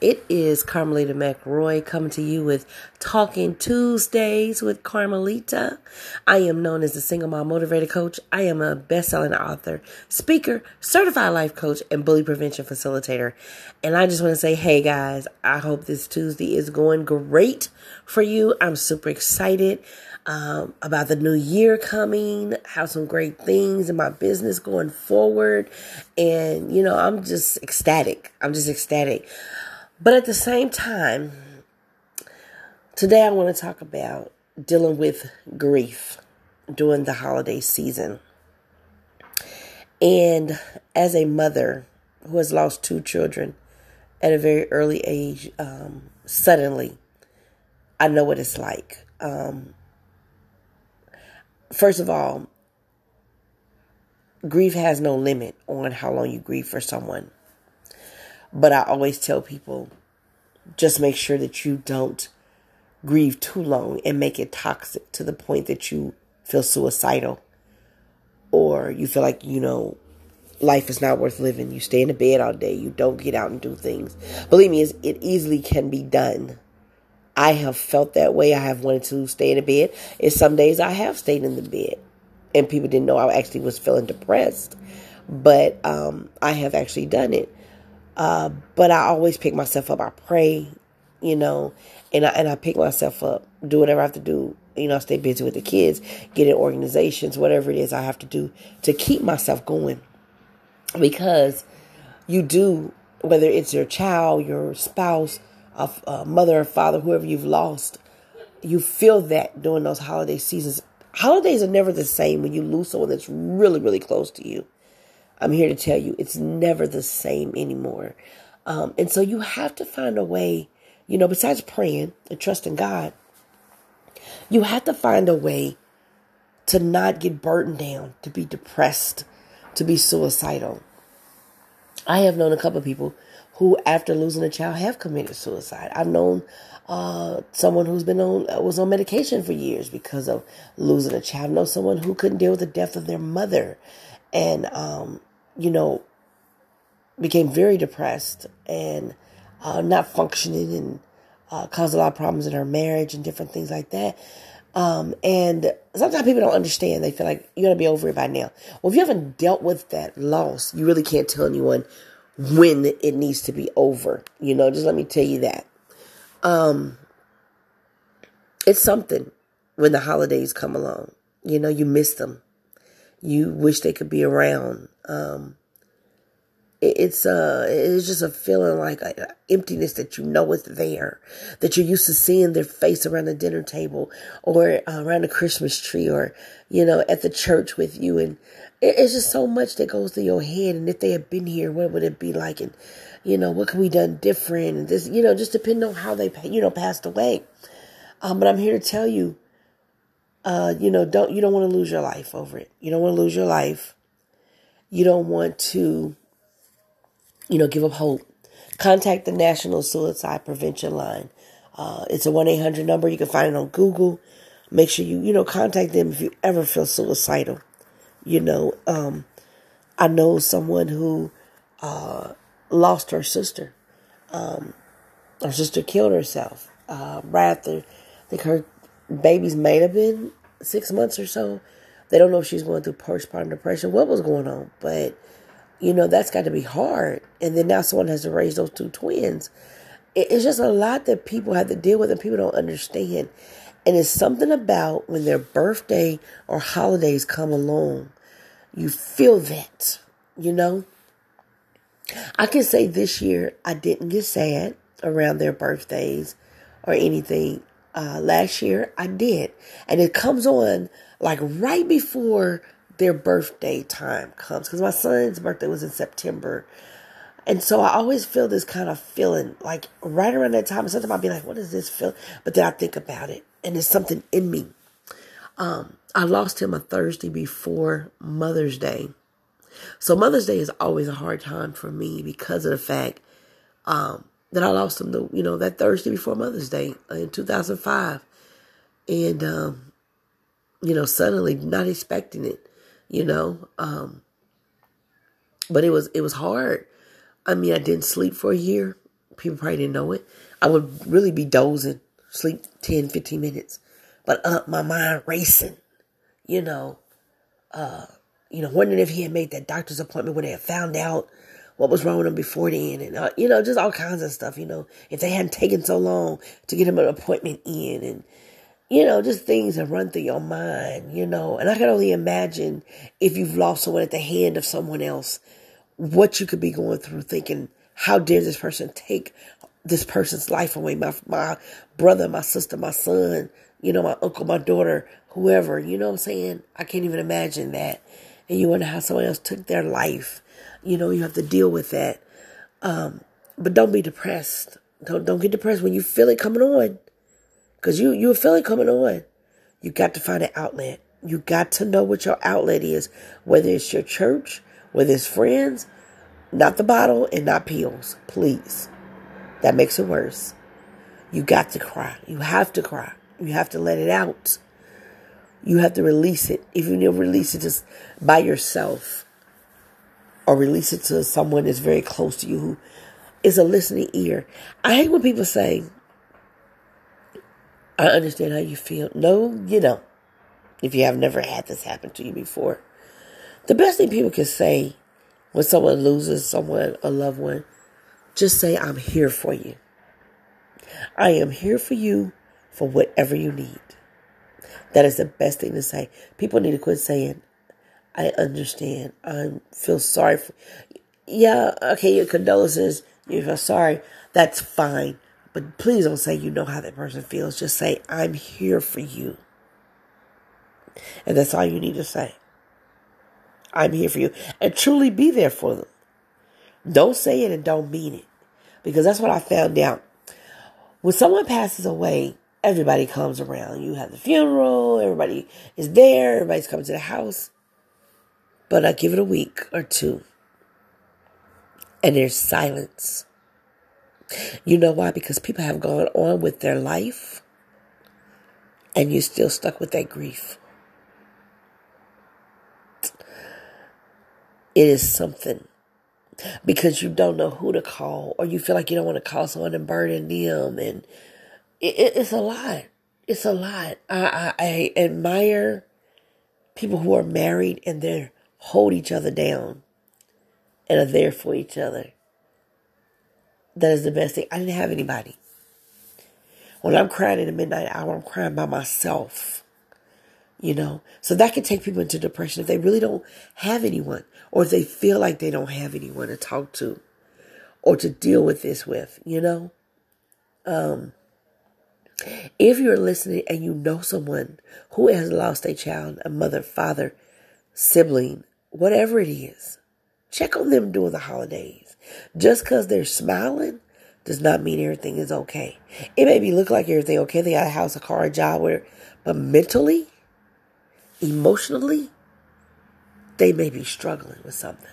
It is Carmelita McRoy coming to you with Talking Tuesdays with Carmelita. I am known as the single mom motivator coach. I am a best-selling author, speaker, certified life coach, and bully prevention facilitator. And I just want to say, hey guys, I hope this Tuesday is going great for you. I'm super excited um, about the new year coming, have some great things in my business going forward. And, you know, I'm just ecstatic. I'm just ecstatic. But at the same time, today I want to talk about dealing with grief during the holiday season. And as a mother who has lost two children at a very early age, um, suddenly, I know what it's like. Um, first of all, grief has no limit on how long you grieve for someone. But I always tell people just make sure that you don't grieve too long and make it toxic to the point that you feel suicidal or you feel like, you know, life is not worth living. You stay in the bed all day, you don't get out and do things. Believe me, it easily can be done. I have felt that way. I have wanted to stay in the bed. And some days I have stayed in the bed. And people didn't know I actually was feeling depressed. But um, I have actually done it. Uh, but I always pick myself up. I pray, you know, and I, and I pick myself up, do whatever I have to do. You know, stay busy with the kids, get in organizations, whatever it is I have to do to keep myself going. Because you do, whether it's your child, your spouse, a, a mother or father, whoever you've lost, you feel that during those holiday seasons. Holidays are never the same when you lose someone that's really, really close to you. I'm here to tell you it's never the same anymore. Um, and so you have to find a way, you know, besides praying and trusting God, you have to find a way to not get burdened down, to be depressed, to be suicidal. I have known a couple of people who, after losing a child, have committed suicide. I've known uh, someone who's been on uh, was on medication for years because of losing a child. I know someone who couldn't deal with the death of their mother, and um, you know, became very depressed and uh, not functioning and uh, caused a lot of problems in her marriage and different things like that. Um, and sometimes people don't understand. They feel like you're gonna be over it by now. Well, if you haven't dealt with that loss, you really can't tell anyone when it needs to be over. You know, just let me tell you that. Um, it's something when the holidays come along. You know, you miss them. You wish they could be around. Um, it's uh it's just a feeling like emptiness that you know is there that you're used to seeing their face around the dinner table or uh, around the christmas tree or you know at the church with you. And it's just so much that goes through your head. And if they had been here what would it be like? And you know what could we done different? And this you know just depending on how they you know passed away. Um but i'm here to tell you uh you know don't you don't want to lose your life over it you don't want to lose your life you don't want to you know, give up hope. Contact the National Suicide Prevention Line. Uh, it's a 1 800 number. You can find it on Google. Make sure you, you know, contact them if you ever feel suicidal. You know, um, I know someone who uh, lost her sister. Um, her sister killed herself. Uh, right after, I think her baby's may have been six months or so. They don't know if she's going through postpartum depression, what was going on, but you know, that's got to be hard. And then now someone has to raise those two twins. It's just a lot that people have to deal with and people don't understand. And it's something about when their birthday or holidays come along, you feel that, you know? I can say this year I didn't get sad around their birthdays or anything. Uh, last year I did. And it comes on like right before their birthday time comes because my son's birthday was in September. And so I always feel this kind of feeling like right around that time. Sometimes I'll be like, what is this feel? But then I think about it and it's something in me. Um, I lost him a Thursday before Mother's Day. So Mother's Day is always a hard time for me because of the fact um, that I lost him, the, you know, that Thursday before Mother's Day in 2005. And, um, you know, suddenly not expecting it you know. Um, but it was it was hard. I mean, I didn't sleep for a year. People probably didn't know it. I would really be dozing, sleep 10, 15 minutes, but up my mind racing, you know, uh, you know, wondering if he had made that doctor's appointment when they had found out what was wrong with him before then, and uh, you know, just all kinds of stuff. You know, if they hadn't taken so long to get him an appointment in, and you know, just things that run through your mind. You know, and I can only imagine if you've lost someone at the hand of someone else, what you could be going through, thinking, how dare this person take this person's life away? My my brother, my sister, my son, you know, my uncle, my daughter, whoever. You know what I'm saying? I can't even imagine that. And you wonder how someone else took their life you know, you have to deal with that. Um, but don't be depressed. Don't don't get depressed when you feel it coming on. Cause you you feel it coming on. You got to find an outlet. You got to know what your outlet is, whether it's your church, whether it's friends, not the bottle and not pills, please. That makes it worse. You got to cry. You have to cry. You have to let it out. You have to release it. If you release it just by yourself or release it to someone that's very close to you who is a listening ear. I hate when people say, I understand how you feel. No, you don't. If you have never had this happen to you before. The best thing people can say when someone loses someone, a loved one, just say, I'm here for you. I am here for you for whatever you need. That is the best thing to say. People need to quit saying, I understand. I feel sorry for. Yeah, okay, your condolences. You feel sorry. That's fine. But please don't say you know how that person feels. Just say, I'm here for you. And that's all you need to say. I'm here for you. And truly be there for them. Don't say it and don't mean it. Because that's what I found out. When someone passes away, everybody comes around. You have the funeral, everybody is there, everybody's coming to the house. But I give it a week or two, and there's silence. You know why? Because people have gone on with their life, and you're still stuck with that grief. It is something because you don't know who to call, or you feel like you don't want to call someone and burden them, and it, it, it's a lot. It's a lot. I, I, I admire people who are married and they're hold each other down and are there for each other. That is the best thing. I didn't have anybody. When I'm crying in the midnight hour, I'm crying by myself. You know, so that can take people into depression if they really don't have anyone, or if they feel like they don't have anyone to talk to, or to deal with this with. You know, um, if you're listening and you know someone who has lost a child, a mother, father, sibling, whatever it is, check on them during the holidays. Just because they're smiling does not mean everything is okay. It may be look like everything okay. They got a house, a car, a job, where, but mentally, emotionally, they may be struggling with something.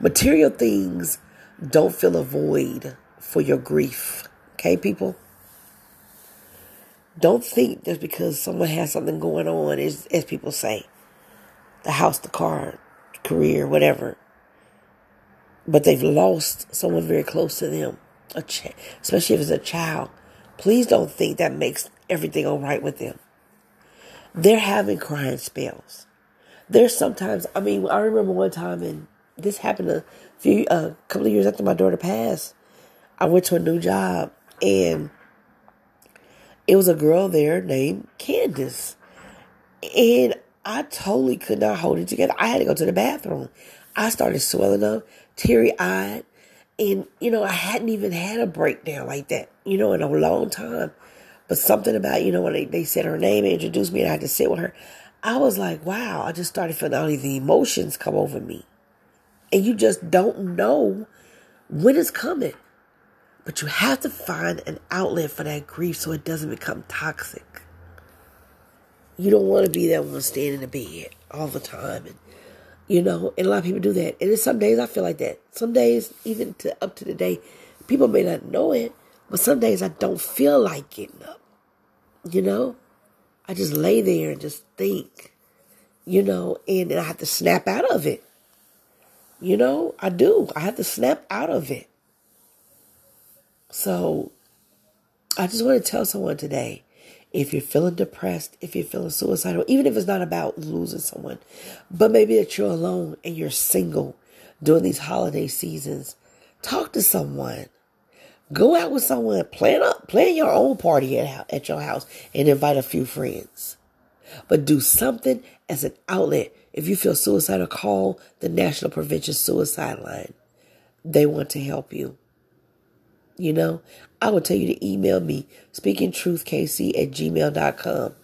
Material things don't fill a void for your grief. Okay, people? Don't think just because someone has something going on, as, as people say, the house, the car, career, whatever. But they've lost someone very close to them, ch- especially if it's a child. Please don't think that makes everything all right with them. They're having crying spells. There's sometimes, I mean, I remember one time, and this happened a few, a couple of years after my daughter passed. I went to a new job, and it was a girl there named Candace. And I totally could not hold it together. I had to go to the bathroom. I started swelling up, teary eyed. And, you know, I hadn't even had a breakdown like that, you know, in a long time. But something about, you know, when they, they said her name and introduced me and I had to sit with her, I was like, wow, I just started feeling all the emotions come over me. And you just don't know when it's coming. But you have to find an outlet for that grief so it doesn't become toxic you don't want to be that one staying in the bed all the time and you know and a lot of people do that. And some days i feel like that. Some days even to up to the day people may not know it but some days i don't feel like getting up you know? I just lay there and just think you know and then i have to snap out of it. You know, I do. I have to snap out of it. So I just want to tell someone today if you're feeling depressed, if you're feeling suicidal, even if it's not about losing someone, but maybe that you're alone and you're single during these holiday seasons, talk to someone. Go out with someone, plan up, plan your own party at, at your house and invite a few friends. But do something as an outlet. If you feel suicidal, call the National Prevention Suicide Line. They want to help you. You know, I will tell you to email me, speakingtruthkc at gmail.com.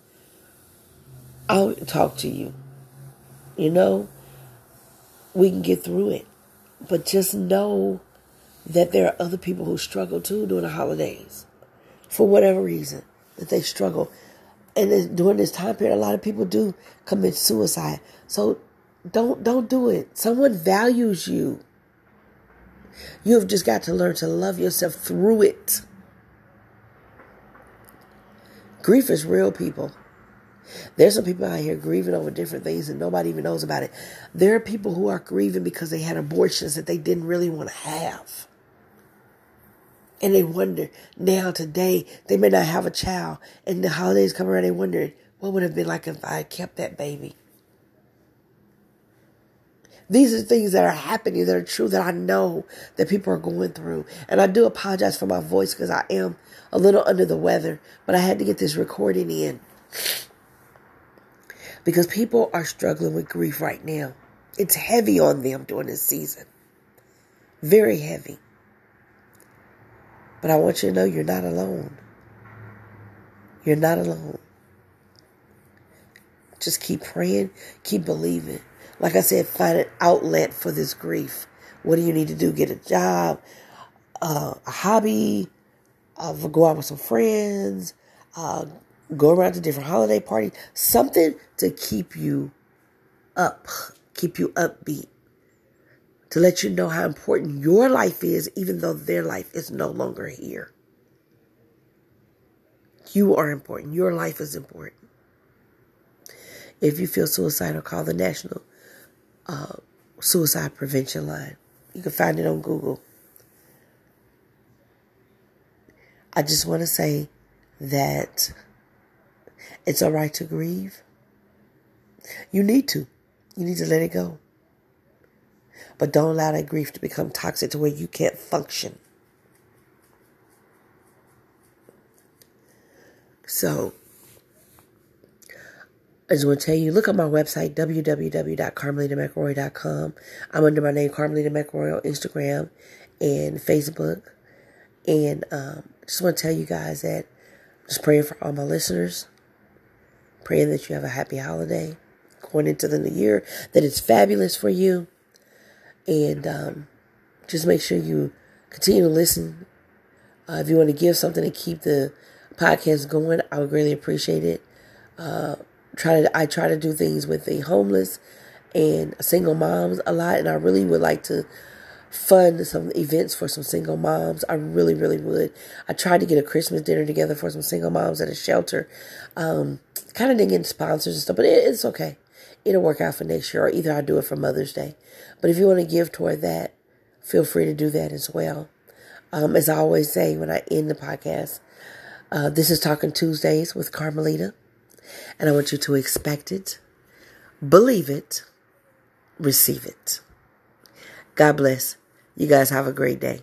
I'll talk to you. You know, we can get through it. But just know that there are other people who struggle too during the holidays. For whatever reason, that they struggle. And during this time period, a lot of people do commit suicide. So don't don't do it. Someone values you. You have just got to learn to love yourself through it. Grief is real, people. There's some people out here grieving over different things and nobody even knows about it. There are people who are grieving because they had abortions that they didn't really want to have. And they wonder now, today, they may not have a child. And the holidays come around, they wonder what would have been like if I kept that baby. These are things that are happening that are true that I know that people are going through. And I do apologize for my voice because I am a little under the weather, but I had to get this recording in. Because people are struggling with grief right now. It's heavy on them during this season. Very heavy. But I want you to know you're not alone. You're not alone. Just keep praying, keep believing. Like I said, find an outlet for this grief. What do you need to do? Get a job, uh, a hobby, uh, go out with some friends, uh, go around to different holiday parties, something to keep you up, keep you upbeat, to let you know how important your life is, even though their life is no longer here. You are important. Your life is important. If you feel suicidal, call the National uh, suicide prevention line. You can find it on Google. I just want to say that it's all right to grieve. You need to. You need to let it go. But don't allow that grief to become toxic to where you can't function. So, I just want to tell you, look at my website, www.carmelita I'm under my name, Carmelita McRoy, on Instagram and Facebook. And um, just want to tell you guys that just praying for all my listeners, praying that you have a happy holiday going into the new year, that it's fabulous for you. And um, just make sure you continue to listen. Uh, if you want to give something to keep the podcast going, I would greatly appreciate it. Uh, try to I try to do things with the homeless and single moms a lot, and I really would like to fund some events for some single moms. I really, really would. I tried to get a Christmas dinner together for some single moms at a shelter. Um, kind of didn't get sponsors and stuff, but it, it's okay. It'll work out for next year, or either I'll do it for Mother's Day. But if you want to give toward that, feel free to do that as well. Um, as I always say when I end the podcast, uh, this is Talking Tuesdays with Carmelita. And I want you to expect it, believe it, receive it. God bless. You guys have a great day.